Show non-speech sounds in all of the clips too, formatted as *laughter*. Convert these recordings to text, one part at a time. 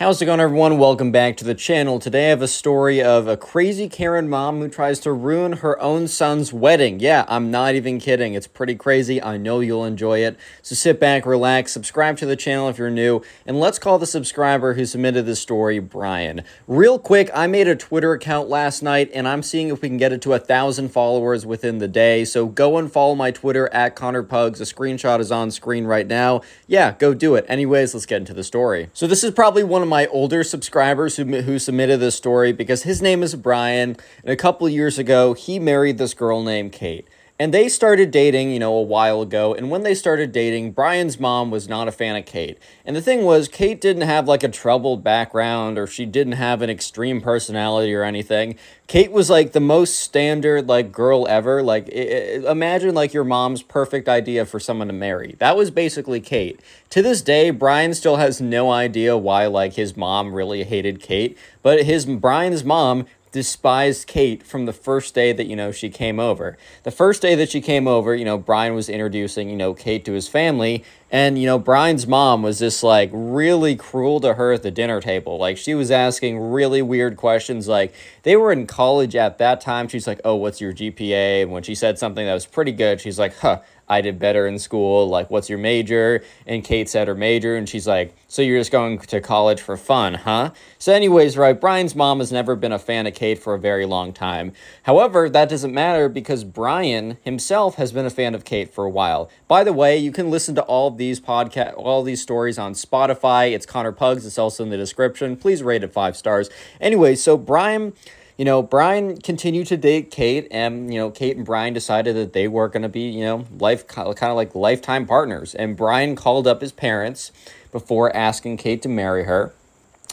How's it going, everyone? Welcome back to the channel. Today I have a story of a crazy Karen mom who tries to ruin her own son's wedding. Yeah, I'm not even kidding. It's pretty crazy. I know you'll enjoy it. So sit back, relax, subscribe to the channel if you're new, and let's call the subscriber who submitted this story Brian. Real quick, I made a Twitter account last night, and I'm seeing if we can get it to a thousand followers within the day. So go and follow my Twitter at Connor Pugs. A screenshot is on screen right now. Yeah, go do it. Anyways, let's get into the story. So this is probably one of my older subscribers who, who submitted this story because his name is Brian. And a couple years ago, he married this girl named Kate. And they started dating, you know, a while ago. And when they started dating, Brian's mom was not a fan of Kate. And the thing was, Kate didn't have like a troubled background or she didn't have an extreme personality or anything. Kate was like the most standard like girl ever. Like it, imagine like your mom's perfect idea for someone to marry. That was basically Kate. To this day, Brian still has no idea why like his mom really hated Kate, but his Brian's mom despised Kate from the first day that, you know, she came over. The first day that she came over, you know, Brian was introducing, you know, Kate to his family. And, you know, Brian's mom was just like really cruel to her at the dinner table. Like, she was asking really weird questions. Like, they were in college at that time. She's like, Oh, what's your GPA? And when she said something that was pretty good, she's like, Huh, I did better in school. Like, what's your major? And Kate said her major, and she's like, So you're just going to college for fun, huh? So, anyways, right, Brian's mom has never been a fan of Kate for a very long time. However, that doesn't matter because Brian himself has been a fan of Kate for a while. By the way, you can listen to all these podcast, all these stories on Spotify. It's Connor Pugs. It's also in the description. Please rate it five stars. Anyway, so Brian you know, Brian continued to date Kate, and you know, Kate and Brian decided that they were going to be, you know, life kind of like lifetime partners. And Brian called up his parents before asking Kate to marry her,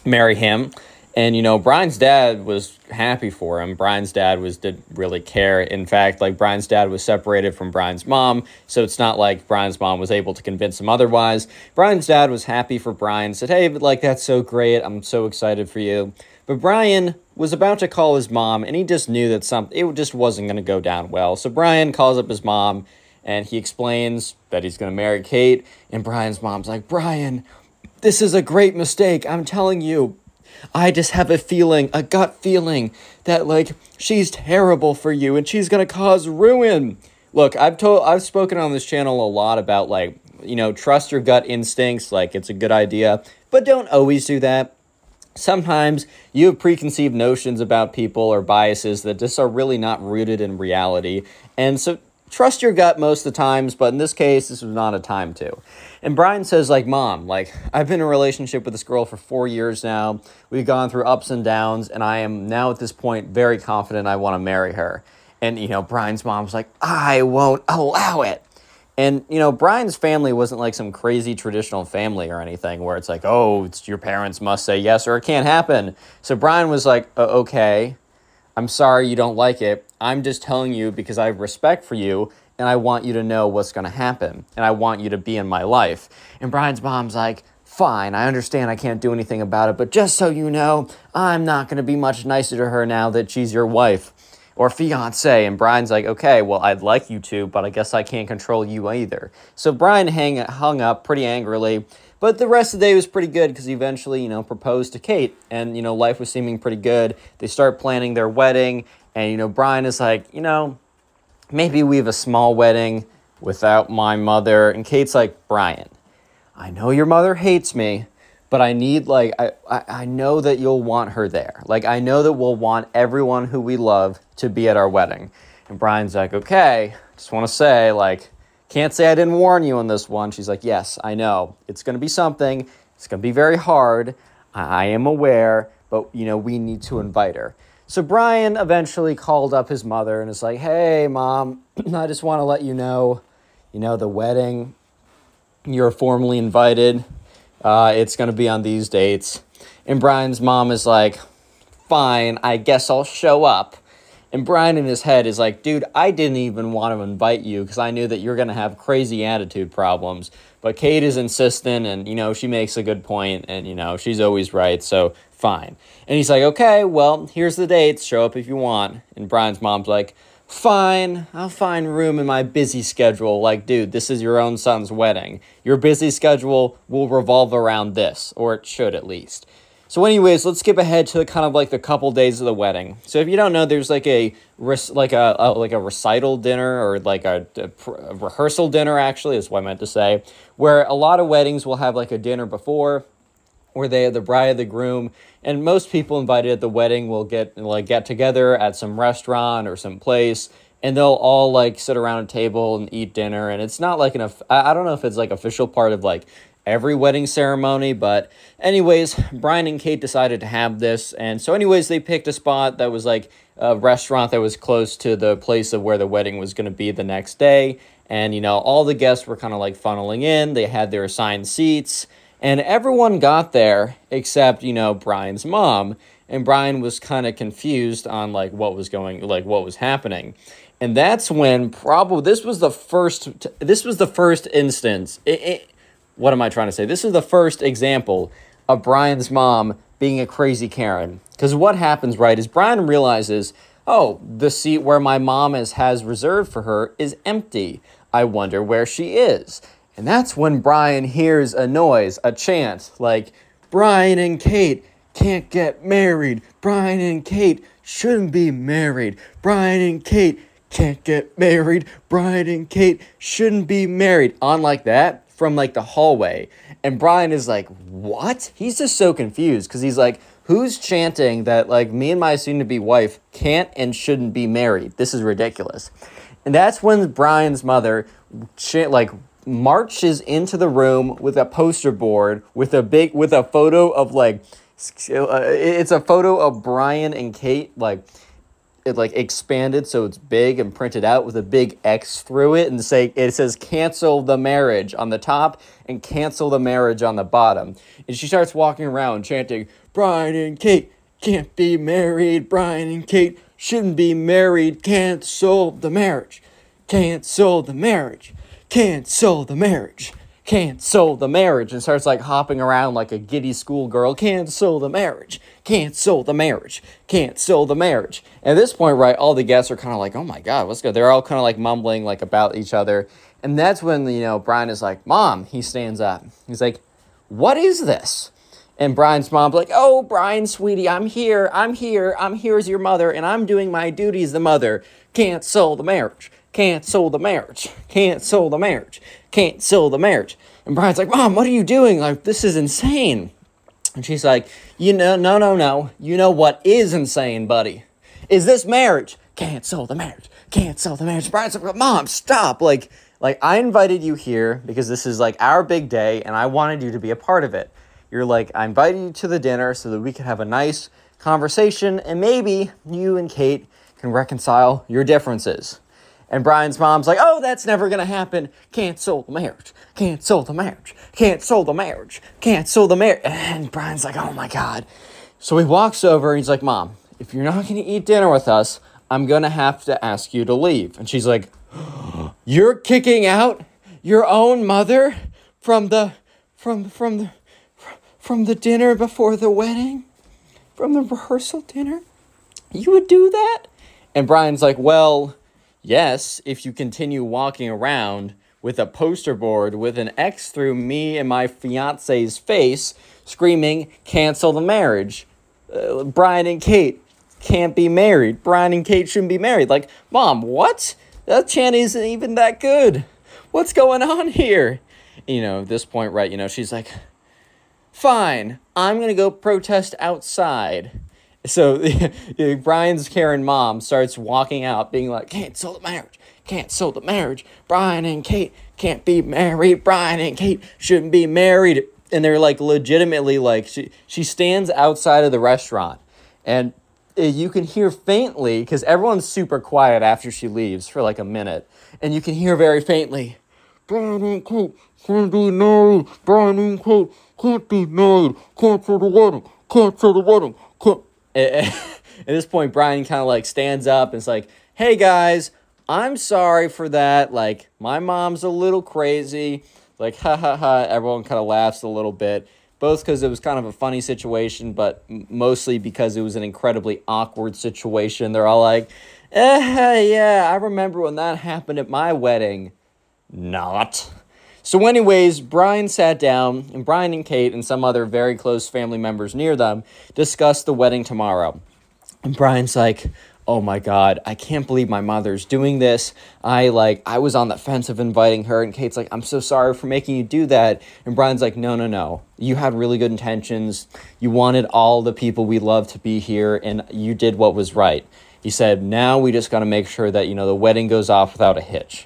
marry him. And you know, Brian's dad was happy for him. Brian's dad was didn't really care. In fact, like Brian's dad was separated from Brian's mom, so it's not like Brian's mom was able to convince him otherwise. Brian's dad was happy for Brian. Said, "Hey, but like that's so great. I'm so excited for you." But Brian was about to call his mom, and he just knew that something it just wasn't going to go down well. So Brian calls up his mom, and he explains that he's going to marry Kate. And Brian's mom's like, "Brian, this is a great mistake. I'm telling you." I just have a feeling, a gut feeling, that like she's terrible for you and she's gonna cause ruin. Look, I've told I've spoken on this channel a lot about like, you know, trust your gut instincts, like it's a good idea, but don't always do that sometimes you have preconceived notions about people or biases that just are really not rooted in reality. And so trust your gut most of the times, but in this case, this was not a time to. And Brian says, like, Mom, like, I've been in a relationship with this girl for four years now. We've gone through ups and downs, and I am now at this point very confident I want to marry her. And, you know, Brian's mom's like, I won't allow it. And you know, Brian's family wasn't like some crazy traditional family or anything where it's like, oh, it's your parents must say yes or it can't happen. So Brian was like, uh, okay, I'm sorry you don't like it. I'm just telling you because I have respect for you and I want you to know what's going to happen and I want you to be in my life. And Brian's mom's like, fine, I understand I can't do anything about it, but just so you know, I'm not going to be much nicer to her now that she's your wife or fiance. And Brian's like, okay, well, I'd like you to, but I guess I can't control you either. So Brian hang, hung up pretty angrily. But the rest of the day was pretty good because he eventually, you know, proposed to Kate. And, you know, life was seeming pretty good. They start planning their wedding. And, you know, Brian is like, you know, maybe we have a small wedding without my mother. And Kate's like, Brian, I know your mother hates me, but I need like I, I know that you'll want her there. Like I know that we'll want everyone who we love to be at our wedding. And Brian's like, okay, just want to say like can't say I didn't warn you on this one. She's like, yes, I know. It's gonna be something. It's gonna be very hard. I, I am aware, but you know we need to invite her. So Brian eventually called up his mother and is like, hey mom, *clears throat* I just want to let you know, you know the wedding. You're formally invited uh, it's going to be on these dates. And Brian's mom is like, fine, I guess I'll show up. And Brian in his head is like, dude, I didn't even want to invite you because I knew that you're going to have crazy attitude problems. But Kate is insistent and, you know, she makes a good point and, you know, she's always right. So fine. And he's like, okay, well, here's the dates. Show up if you want. And Brian's mom's like, fine, I'll find room in my busy schedule. Like, dude, this is your own son's wedding. Your busy schedule will revolve around this, or it should at least. So, anyways, let's skip ahead to the kind of like the couple days of the wedding. So, if you don't know, there's like a like a, a like a recital dinner or like a, a, a rehearsal dinner. Actually, is what I meant to say. Where a lot of weddings will have like a dinner before, where they the bride, the groom, and most people invited at the wedding will get like get together at some restaurant or some place and they'll all like sit around a table and eat dinner. And it's not like an i don't know if it's like official part of like every wedding ceremony but anyways brian and kate decided to have this. And so anyways they picked a spot that was like a restaurant that was close to the place of where the wedding was going to be the next day. And you know all the guests were kind of like funneling in. They had their assigned seats and everyone got there except, you know, Brian's mom. And Brian was kind of confused on like what was going like what was happening. And that's when probably this was the first this was the first instance. It, it, what am I trying to say? This is the first example of Brian's mom being a crazy Karen. Because what happens, right, is Brian realizes, oh, the seat where my mom is, has reserved for her is empty. I wonder where she is. And that's when Brian hears a noise, a chant, like, Brian and Kate can't get married. Brian and Kate shouldn't be married. Brian and Kate can't get married. Brian and Kate shouldn't be married. On like that from like the hallway. And Brian is like, what? He's just so confused because he's like, who's chanting that like me and my soon to be wife can't and shouldn't be married? This is ridiculous. And that's when Brian's mother like marches into the room with a poster board with a big with a photo of like uh, it's a photo of Brian and Kate like it like expanded so it's big and printed out with a big X through it and say it says cancel the marriage on the top and cancel the marriage on the bottom. And she starts walking around chanting, Brian and Kate can't be married, Brian and Kate shouldn't be married, cancel the marriage, cancel the marriage cancel the marriage, cancel the marriage, and starts like hopping around like a giddy schoolgirl, cancel the marriage, cancel the marriage, cancel the marriage. And at this point, right, all the guests are kind of like, oh my God, what's good? They're all kind of like mumbling like about each other. And that's when, you know, Brian is like, Mom, he stands up. He's like, What is this? And Brian's mom's like, Oh, Brian, sweetie, I'm here. I'm here. I'm here as your mother, and I'm doing my duty as the mother. Cancel the marriage cancel the marriage, cancel the marriage, cancel the marriage. And Brian's like, Mom, what are you doing? Like, this is insane. And she's like, You know, no, no, no. You know what is insane, buddy? Is this marriage? Cancel the marriage, cancel the marriage. Brian's like, Mom, stop. Like, like I invited you here because this is like our big day and I wanted you to be a part of it. You're like, I invited you to the dinner so that we could have a nice conversation and maybe you and Kate can reconcile your differences. And Brian's mom's like, oh, that's never going to happen. Cancel the marriage. Cancel the marriage. Cancel the marriage. Cancel the marriage. And Brian's like, oh my God. So he walks over and he's like, Mom, if you're not going to eat dinner with us, I'm going to have to ask you to leave. And she's like, *gasps* You're kicking out your own mother from the from from the from the dinner before the wedding? From the rehearsal dinner? You would do that? And Brian's like, Well, Yes, if you continue walking around with a poster board with an X through me and my fiance's face screaming, cancel the marriage. Uh, Brian and Kate can't be married. Brian and Kate shouldn't be married. Like, mom, what? That chant isn't even that good. What's going on here? You know, this point, right, you know, she's like, fine, I'm gonna go protest outside. So *laughs* Brian's Karen mom starts walking out, being like, cancel the marriage, cancel the marriage. Brian and Kate can't be married. Brian and Kate shouldn't be married. And they're like legitimately like she she stands outside of the restaurant and uh, you can hear faintly because everyone's super quiet after she leaves for like a minute, and you can hear very faintly, Brian and Kate can't be married. Brian and Kate can't be married. Cancel the wedding. Cancel the wedding. Can't. *laughs* At this point, Brian kind of like stands up and is like, "Hey guys, I'm sorry for that. Like, my mom's a little crazy. Like, ha ha ha." Everyone kind of laughs a little bit both because it was kind of a funny situation, but mostly because it was an incredibly awkward situation. They're all like, eh, yeah, I remember when that happened at my wedding. Not. So, anyways, Brian sat down, and Brian and Kate and some other very close family members near them discussed the wedding tomorrow. And Brian's like, oh my god i can't believe my mother's doing this. I like i was on the fence of inviting her. And kate's like i'm so sorry for making you do that. And brian's like no no no. You had really good intentions. You wanted all the people we love to be here and you did what was right. He said now we just got to make sure that you know the wedding goes off without a hitch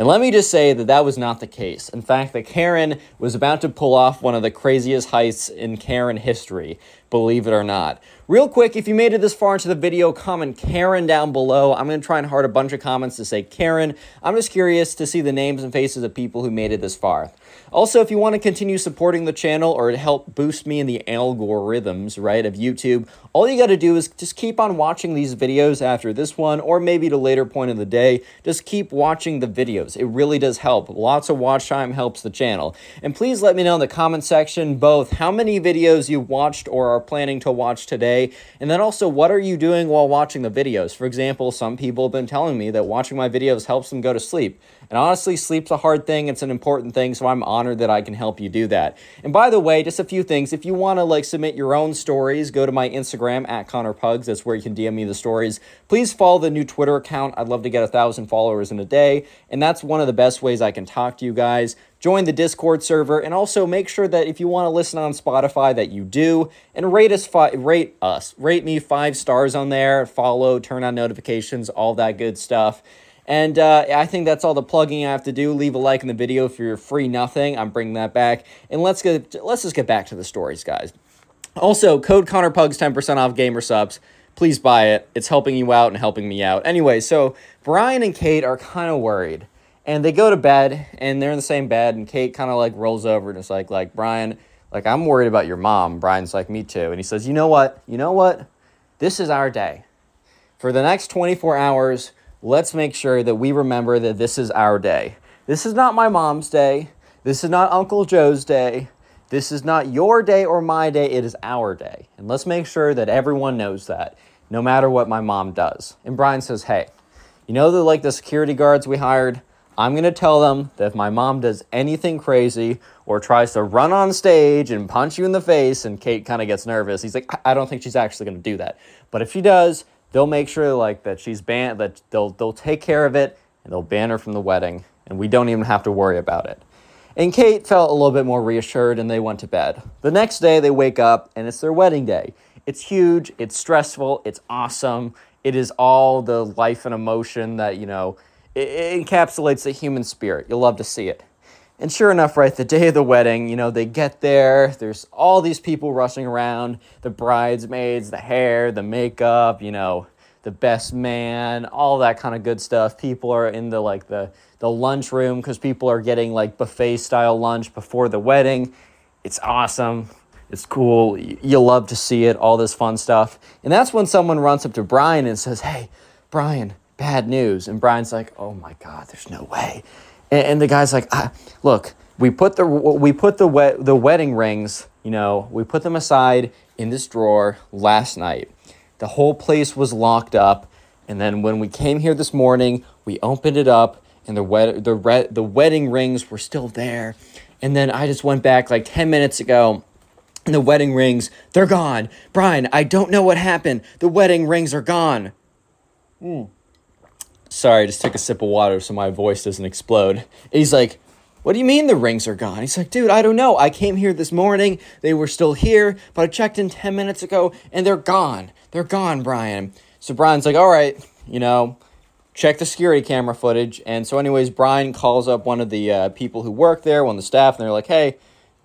and let me just say that that was not the case. In fact, that Karen was about to pull off one of the craziest heists in Karen history, believe it or not. Real quick, if you made it this far into the video, comment Karen down below. I'm going to try and heart a bunch of comments to say Karen. I'm just curious to see the names and faces of people who made it this far. Also, if you want to continue supporting the channel or to help boost me in the algorithms, right, of YouTube, all you got to do is just keep on watching these videos after this one or maybe at a later point of the day. Just keep watching the videos. It really does help. Lots of watch time helps the channel. And please let me know in the comment section both how many videos you watched or are planning to watch today, and then also what are you doing while watching the videos. For example, some people have been telling me that watching my videos helps them go to sleep. And honestly, sleep's a hard thing. It's an important thing, so I'm honored that I can help you do that. And by the way, just a few things. If you want to like submit your own stories, go to my Instagram at Connor Pugs. That's where you can DM me the stories. Please follow the new Twitter account. I'd love to get a thousand followers in a day, and that's one of the best ways I can talk to you guys join the Discord server, and also make sure that if you want to listen on Spotify, that you do, and rate us, fi- rate us, rate me five stars on there, follow, turn on notifications, all that good stuff. And uh, I think that's all the plugging I have to do. Leave a like in the video if you're free nothing. I'm bringing that back. And let's get let's just get back to the stories, guys. Also, code Connor Pugs 10% off Gamer Supps. Please buy it. It's helping you out and helping me out. Anyway, so Brian and Kate are kind of worried. And they go to bed and they're in the same bed and Kate kind of like rolls over and is like like Brian, like I'm worried about your mom. Brian's like me too. And he says, "You know what? You know what? This is our day. For the next 24 hours, let's make sure that we remember that this is our day. This is not my mom's day. This is not Uncle Joe's day. This is not your day or my day. It is our day. And let's make sure that everyone knows that, no matter what my mom does. And Brian says, hey, you know the like the security guards we hired? I'm going to tell them that if my mom does anything crazy or tries to run on stage and punch you in the face, and Kate kind of gets nervous, he's like, I don't think she's actually going to do that. But if she does, they'll make sure like that she's banned that they'll they'll take care of it and they'll ban her from the wedding and we don't even have to worry about it. And Kate felt a little bit more reassured and they went to bed. The next day they wake up and it's their wedding day. It's huge, it's stressful, it's awesome. It is all the life and emotion that, you know, it, encapsulates the human spirit. You'll love to see it. And sure enough, right, the day of the wedding, you know, they get there, there's all these people rushing around the bridesmaids, the hair, the makeup, you know, the best man, all that kind of good stuff. People are in the like the the lunchroom because people are getting like buffet style lunch before the wedding. It's awesome. It's cool. You love to see it, all this fun stuff. And that's when someone runs up to Brian and says, Hey, Brian, bad news. And Brian's like, Oh my God, there's no way. And, and the guy's like, look, we put the we put the wet the wedding rings, you know, we put them aside in this drawer last night. The whole place was locked up, and then when we came here this morning, we opened it up, and the wed- the re- the wedding rings were still there. And then I just went back like 10 minutes ago and the wedding rings, they're gone. Brian, I don't know what happened. The wedding rings are gone. Mm. Sorry, I just took a sip of water so my voice doesn't explode. He's like, what do you mean the rings are gone? He's like, dude, I don't know. I came here this morning. They were still here, but I checked in 10 minutes ago and they're gone. They're gone, Brian. So Brian's like, all right, you know, check the security camera footage. And so, anyways, Brian calls up one of the uh, people who work there, one of the staff, and they're like, hey,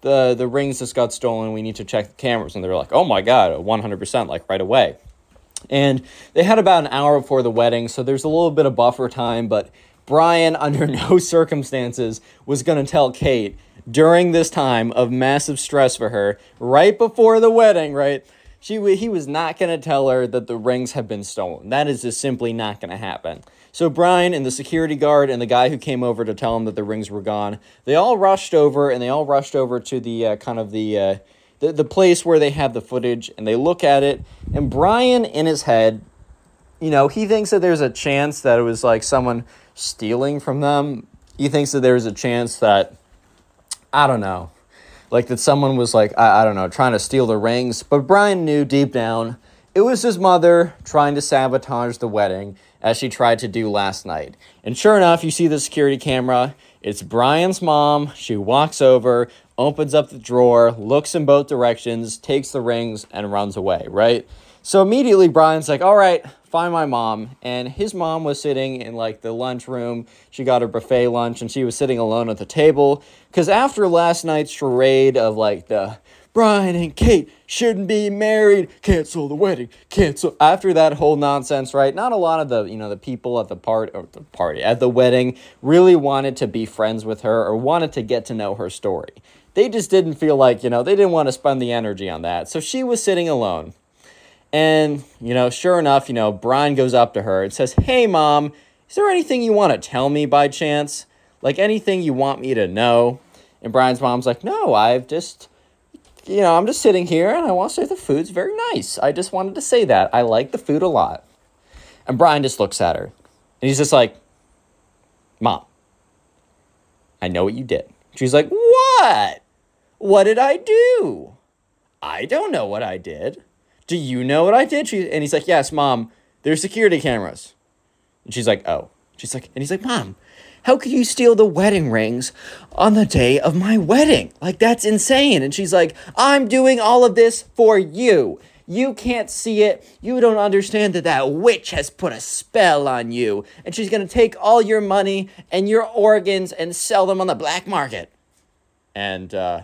the, the rings just got stolen. We need to check the cameras. And they're like, oh my God, 100%, like right away. And they had about an hour before the wedding, so there's a little bit of buffer time, but Brian, *laughs* under no circumstances, was going to tell Kate during this time of massive stress for her, right before the wedding, right? She, he was not going to tell her that the rings have been stolen. That is just simply not going to happen. So Brian and the security guard and the guy who came over to tell him that the rings were gone, they all rushed over and they all rushed over to the uh, kind of the, uh, the the place where they have the footage and they look at it. And Brian in his head, you know, he thinks that there's a chance that it was like someone stealing from them. He thinks that there's a chance that I don't know like that someone was like I, I don't know trying to steal the rings but brian knew deep down it was his mother trying to sabotage the wedding as she tried to do last night and sure enough you see the security camera it's brian's mom she walks over opens up the drawer looks in both directions takes the rings and runs away right so immediately Brian's like, all right, find my mom. And his mom was sitting in like the lunchroom. She got her buffet lunch and she was sitting alone at the table. Because after last night's charade of like the Brian and Kate shouldn't be married, cancel the wedding, cancel. After that whole nonsense, right? Not a lot of the, you know, the people at the part or the party at the wedding really wanted to be friends with her or wanted to get to know her story. They just didn't feel like, you know, they didn't want to spend the energy on that. So she was sitting alone. And, you know, sure enough, you know, Brian goes up to her and says, Hey, mom, is there anything you want to tell me by chance? Like anything you want me to know? And Brian's mom's like, No, I've just, you know, I'm just sitting here and I want to say the food's very nice. I just wanted to say that. I like the food a lot. And Brian just looks at her and he's just like, Mom, I know what you did. She's like, What? What did I do? I don't know what I did. Do you know what I did? She, and he's like, Yes, mom, there's security cameras. And she's like, Oh. She's like, and he's like, Mom, how could you steal the wedding rings on the day of my wedding? Like, that's insane. And she's like, I'm doing all of this for you. You can't see it. You don't understand that that witch has put a spell on you. And she's going to take all your money and your organs and sell them on the black market. And, uh,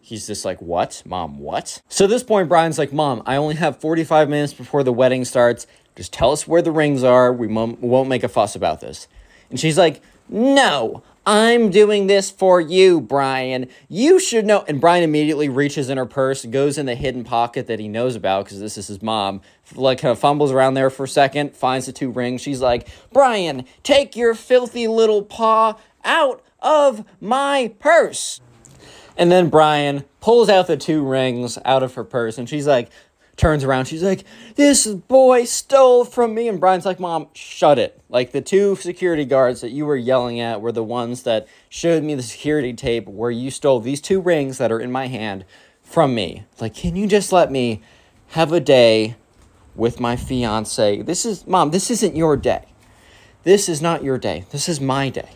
He's just like, What? Mom, what? So at this point, Brian's like, Mom, I only have 45 minutes before the wedding starts. Just tell us where the rings are. We won't make a fuss about this. And she's like, No, I'm doing this for you, Brian. You should know. And Brian immediately reaches in her purse, goes in the hidden pocket that he knows about because this is his mom. Like, kind of fumbles around there for a second, finds the two rings. She's like, Brian, take your filthy little paw out of my purse. And then Brian pulls out the two rings out of her purse and she's like, turns around, she's like, This boy stole from me. And Brian's like, Mom, shut it. Like the two security guards that you were yelling at were the ones that showed me the security tape where you stole these two rings that are in my hand from me. Like, can you just let me have a day with my fiance? This is, Mom, this isn't your day. This is not your day. This is my day.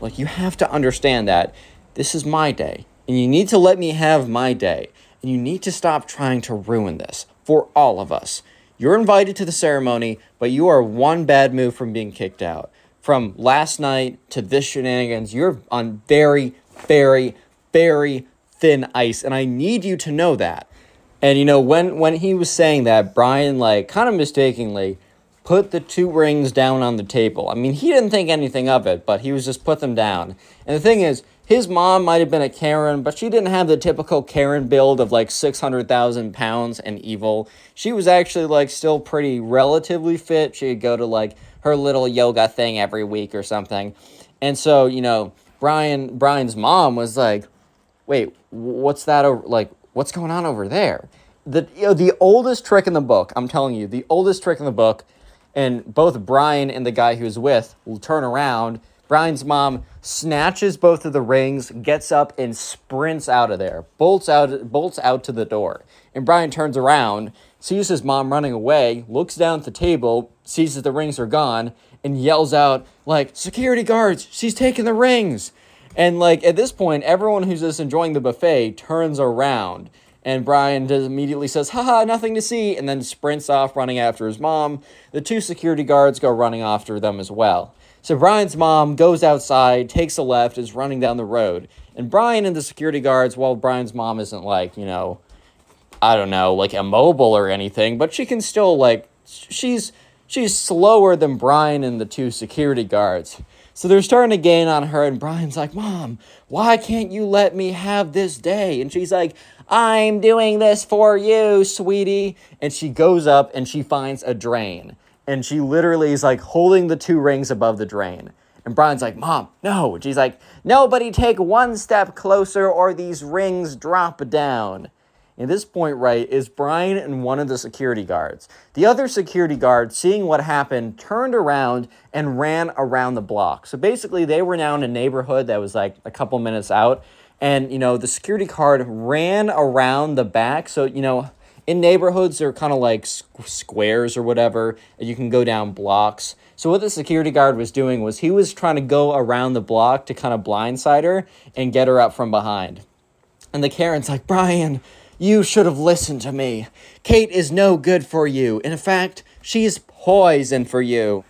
Like, you have to understand that this is my day. And you need to let me have my day. And you need to stop trying to ruin this for all of us. You're invited to the ceremony, but you are one bad move from being kicked out. From last night to this shenanigans, you're on very, very, very thin ice. And I need you to know that. And you know, when when he was saying that, Brian like kind of mistakenly put the two rings down on the table. I mean, he didn't think anything of it, but he was just put them down. And the thing is, his mom might have been a Karen, but she didn't have the typical Karen build of like 600,000 pounds and evil. She was actually like still pretty relatively fit. She'd go to like her little yoga thing every week or something. And so, you know, Brian Brian's mom was like, "Wait, what's that over, like what's going on over there?" The you know, the oldest trick in the book, I'm telling you, the oldest trick in the book, and both Brian and the guy was with will turn around Brian's mom snatches both of the rings, gets up, and sprints out of there, bolts out, bolts out to the door. And Brian turns around, sees his mom running away, looks down at the table, sees that the rings are gone, and yells out, like, Security guards, she's taking the rings. And like at this point, everyone who's just enjoying the buffet turns around. And Brian does immediately says, haha, nothing to see, and then sprints off running after his mom. The two security guards go running after them as well. So Brian's mom goes outside, takes a left, is running down the road. And Brian and the security guards, while Brian's mom isn't like, you know, I don't know, like immobile or anything, but she can still like she's she's slower than Brian and the two security guards. So they're starting to gain on her, and Brian's like, Mom, why can't you let me have this day? And she's like, I'm doing this for you, sweetie. And she goes up and she finds a drain. And she literally is like holding the two rings above the drain. And Brian's like, Mom, no. And she's like, Nobody take one step closer or these rings drop down. At this point, right, is Brian and one of the security guards. The other security guard, seeing what happened, turned around and ran around the block. So basically, they were now in a neighborhood that was like a couple minutes out. And, you know, the security guard ran around the back. So, you know, in neighborhoods, they're kind of like squares or whatever, you can go down blocks. So what the security guard was doing was he was trying to go around the block to kind of blindside her and get her up from behind. And the Karen's like, Brian, you should have listened to me. Kate is no good for you. In fact, she's poison for you.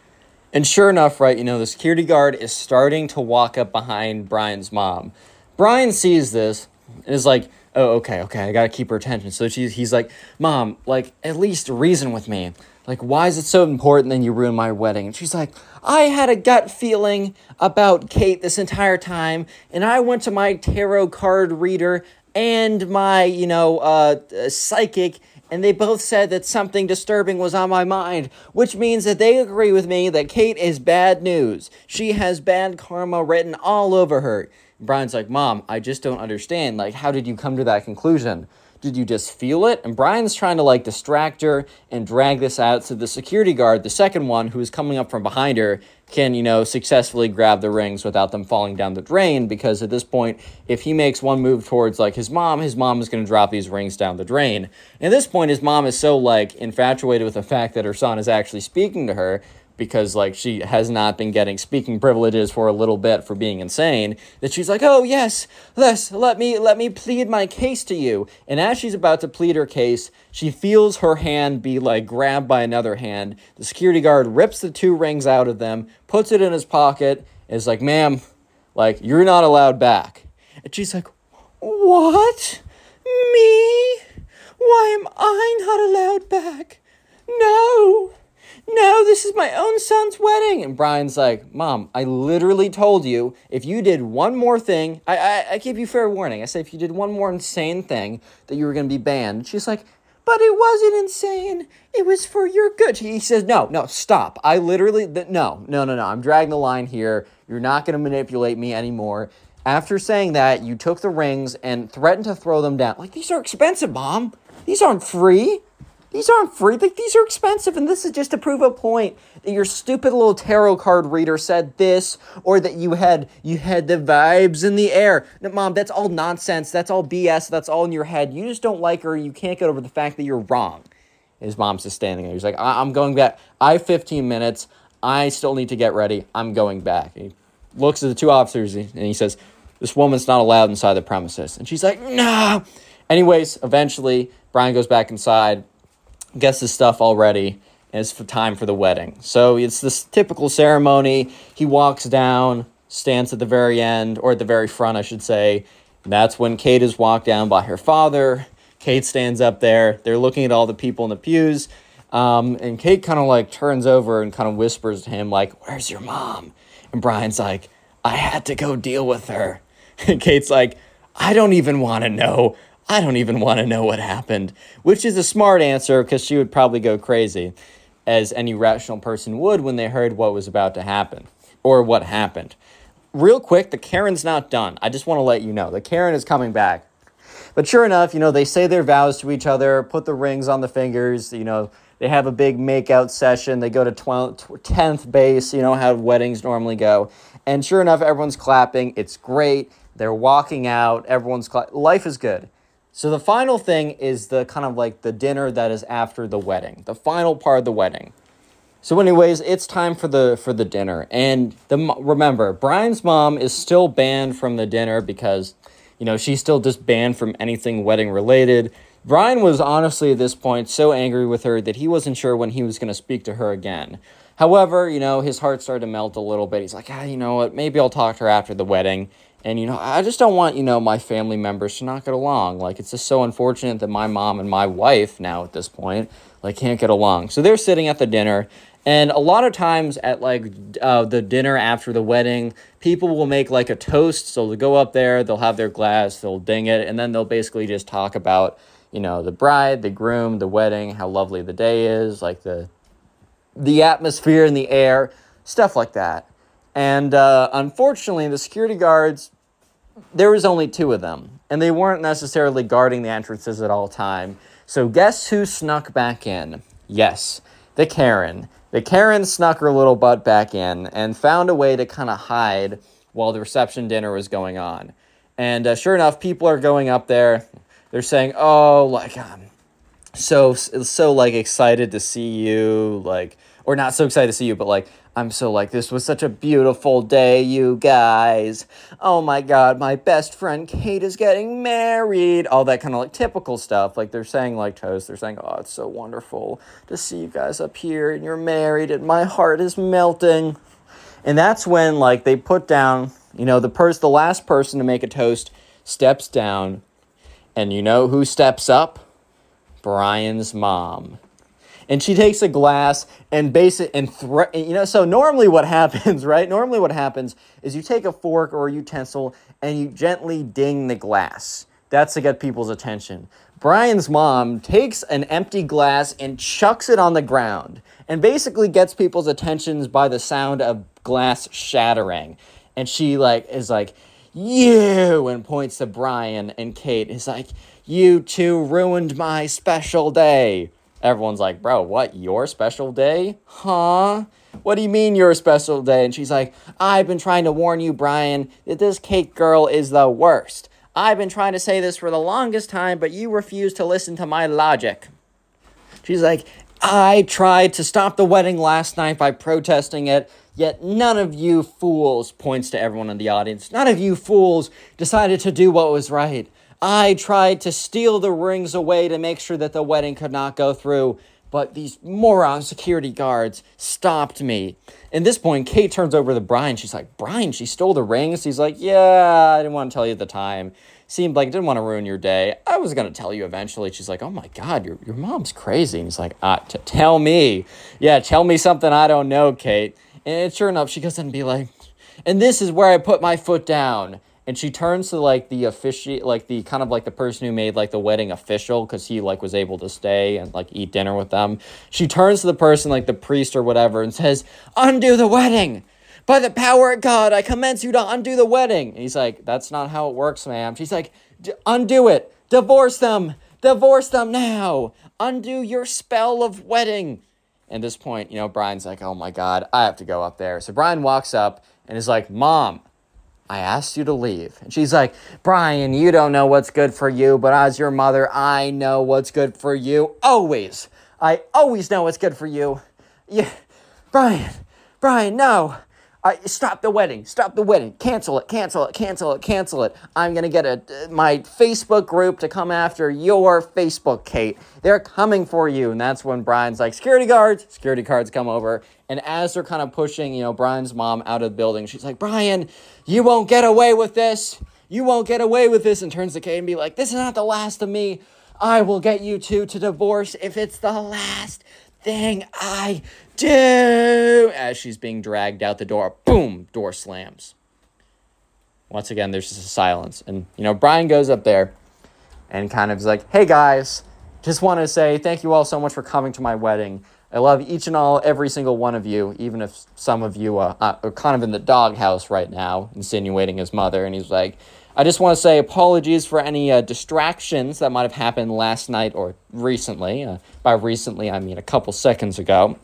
And sure enough, right, you know, the security guard is starting to walk up behind Brian's mom. Brian sees this and is like, oh, okay, okay, I gotta keep her attention. So she's, he's like, Mom, like, at least reason with me. Like, why is it so important that you ruin my wedding? And she's like, I had a gut feeling about Kate this entire time, and I went to my tarot card reader and my, you know, uh, psychic, and they both said that something disturbing was on my mind, which means that they agree with me that Kate is bad news. She has bad karma written all over her. Brian's like, Mom, I just don't understand. Like, how did you come to that conclusion? Did you just feel it? And Brian's trying to like distract her and drag this out so the security guard, the second one who is coming up from behind her, can, you know, successfully grab the rings without them falling down the drain. Because at this point, if he makes one move towards like his mom, his mom is going to drop these rings down the drain. And at this point, his mom is so like infatuated with the fact that her son is actually speaking to her because like she has not been getting speaking privileges for a little bit for being insane that she's like oh yes les let me let me plead my case to you. And as she's about to plead her case she feels her hand be like grabbed by another hand. The security guard rips the two rings out of them puts it in his pocket and is like ma'am like you're not allowed back. And she's like what? Me? Why am i not allowed back? No no, this is my own son's wedding. And Brian's like, Mom, I literally told you if you did one more thing, I, I, I gave you fair warning. I said if you did one more insane thing that you were going to be banned. She's like, but it wasn't insane. It was for your good. He says, no, no, stop. I literally, th- no, no, no, no. I'm dragging the line here. You're not going to manipulate me anymore. After saying that, you took the rings and threatened to throw them down. Like, these are expensive, Mom. These aren't free. These aren't free. Like, these are expensive, and this is just to prove a point that your stupid little tarot card reader said this, or that you had you had the vibes in the air. Mom, that's all nonsense. That's all BS. That's all in your head. You just don't like her. You can't get over the fact that you're wrong. His mom's just standing there. He's like, I- am going back. I have 15 minutes. I still need to get ready. I'm going back. He looks at the two officers and he says, This woman's not allowed inside the premises. And she's like, "No." Anyways, eventually, Brian goes back inside gets his stuff all ready, and it's time for the wedding. So it's this typical ceremony. He walks down, stands at the very end, or at the very front, I should say. That's when Kate is walked down by her father. Kate stands up there. They're looking at all the people in the pews. Um, and Kate kind of like turns over and kind of whispers to him, like, Where's your mom? And Brian's like, I had to go deal with her. *laughs* And Kate's like, I don't even want to know. I don't even want to know what happened, which is a smart answer because she would probably go crazy, as any rational person would when they heard what was about to happen or what happened. Real quick, the Karen's not done. I just want to let you know the Karen is coming back. But sure enough, you know, they say their vows to each other, put the rings on the fingers, you know, they have a big makeout session. They go to 10th base, you know, how weddings normally go. And sure enough, everyone's clapping. It's great. They're walking out. Everyone's, life is good. So the final thing is the kind of like the dinner that is after the wedding, the final part of the wedding. So, anyways, it's time for the for the dinner, and the remember Brian's mom is still banned from the dinner because, you know, she's still just banned from anything wedding related. Brian was honestly at this point so angry with her that he wasn't sure when he was going to speak to her again. However, you know, his heart started to melt a little bit. He's like, ah, you know what? Maybe I'll talk to her after the wedding. And, you know, I just don't want, you know, my family members to not get along. Like, it's just so unfortunate that my mom and my wife now at this point, like, can't get along. So they're sitting at the dinner and a lot of times at like uh, the dinner after the wedding, people will make like a toast. So they'll go up there, they'll have their glass, they'll ding it, and then they'll basically just talk about, you know, the bride, the groom, the wedding, how lovely the day is, like the the atmosphere in the air, stuff like that. And uh, unfortunately, the security guards, there was only two of them, and they weren't necessarily guarding the entrances at all time. So guess who snuck back in? Yes, the Karen. The Karen snuck her little butt back in and found a way to kind of hide while the reception dinner was going on. And uh, sure enough, people are going up there. They're saying, "Oh, like I'm so so like excited to see you, like or not so excited to see you, but like I'm so like, this was such a beautiful day, you guys. Oh my god, my best friend Kate is getting married. All that kind of like typical stuff. Like they're saying, like toast, they're saying, oh, it's so wonderful to see you guys up here and you're married and my heart is melting. And that's when like they put down, you know, the person, the last person to make a toast steps down. And you know who steps up? Brian's mom and she takes a glass and base it and thre- you know so normally what *laughs* happens right? Normally what happens is you take a fork or a utensil and you gently ding the glass. That's to get people's attention. Brian's mom takes an empty glass and chucks it on the ground and basically gets people's attentions by the sound of glass shattering. And she like is like you and points to brian and kate is like you two ruined my special day everyone's like, bro, what, your special day? Huh? What do you mean your special day? And she's like, I've been trying to warn you, Brian, that this cake girl is the worst. I've been trying to say this for the longest time, but you refuse to listen to my logic. She's like, I tried to stop the wedding last night by protesting it, yet none of you fools, points to everyone in the audience, none of you fools decided to do what was right. I tried to steal the rings away to make sure that the wedding could not go through, but these moron security guards stopped me. At this point, Kate turns over to Brian. She's like, Brian, she stole the rings? He's like, Yeah, I didn't want to tell you at the time. Seemed like I didn't want to ruin your day. I was going to tell you eventually. She's like, Oh my God, your, your mom's crazy. And he's like, uh, t- Tell me. Yeah, tell me something I don't know, Kate. And sure enough, she goes and be like, And this is where I put my foot down and she turns to like the official like the kind of like the person who made like the wedding official because he like was able to stay and like eat dinner with them. She turns to the person like the priest or whatever and says undo the wedding! By the power of god i commence you to undo the wedding! And he's like that's not how it works ma'am. She's like undo it! Divorce them! Divorce them now! Undo your spell of wedding! At this point you know brian's like oh my god i have to go up there. So brian walks up and is like mom I asked you to leave. And she's like, Brian, you don't know what's good for you, but as your mother, I know what's good for you. Always. I always know what's good for you. Yeah. Brian, Brian, no. I, stop the wedding. Stop the wedding. Cancel it. Cancel it. Cancel it. Cancel it. I'm gonna get a my Facebook group to come after your Facebook, Kate. They're coming for you. And that's when Brian's like, security guards. Security guards come over, and as they're kind of pushing, you know, Brian's mom out of the building, she's like, Brian, you won't get away with this. You won't get away with this. And turns to Kate and be like, this is not the last of me. I will get you two to divorce if it's the last thing I do. As she's being dragged out the door, boom, door slams. Once again, there's just a silence. And, you know, Brian goes up there and kind of is like, hey guys, just want to say thank you all so much for coming to my wedding. I love each and all, every single one of you, even if some of you uh, are kind of in the doghouse right now, insinuating his mother. And he's like, I just want to say apologies for any uh, distractions that might have happened last night or recently. Uh, by recently, I mean a couple seconds ago.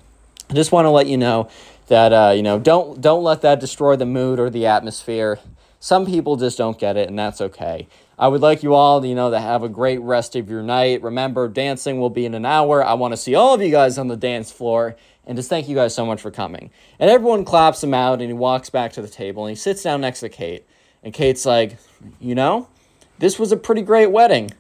I just want to let you know that uh, you know don't don't let that destroy the mood or the atmosphere. Some people just don't get it, and that's okay. I would like you all, you know, to have a great rest of your night. Remember, dancing will be in an hour. I want to see all of you guys on the dance floor. And just thank you guys so much for coming. And everyone claps him out, and he walks back to the table, and he sits down next to Kate. And Kate's like, you know, this was a pretty great wedding.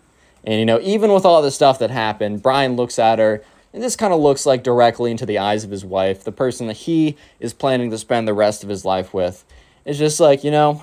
And, you know, even with all the stuff that happened, Brian looks at her, and this kind of looks like directly into the eyes of his wife, the person that he is planning to spend the rest of his life with. It's just like, you know,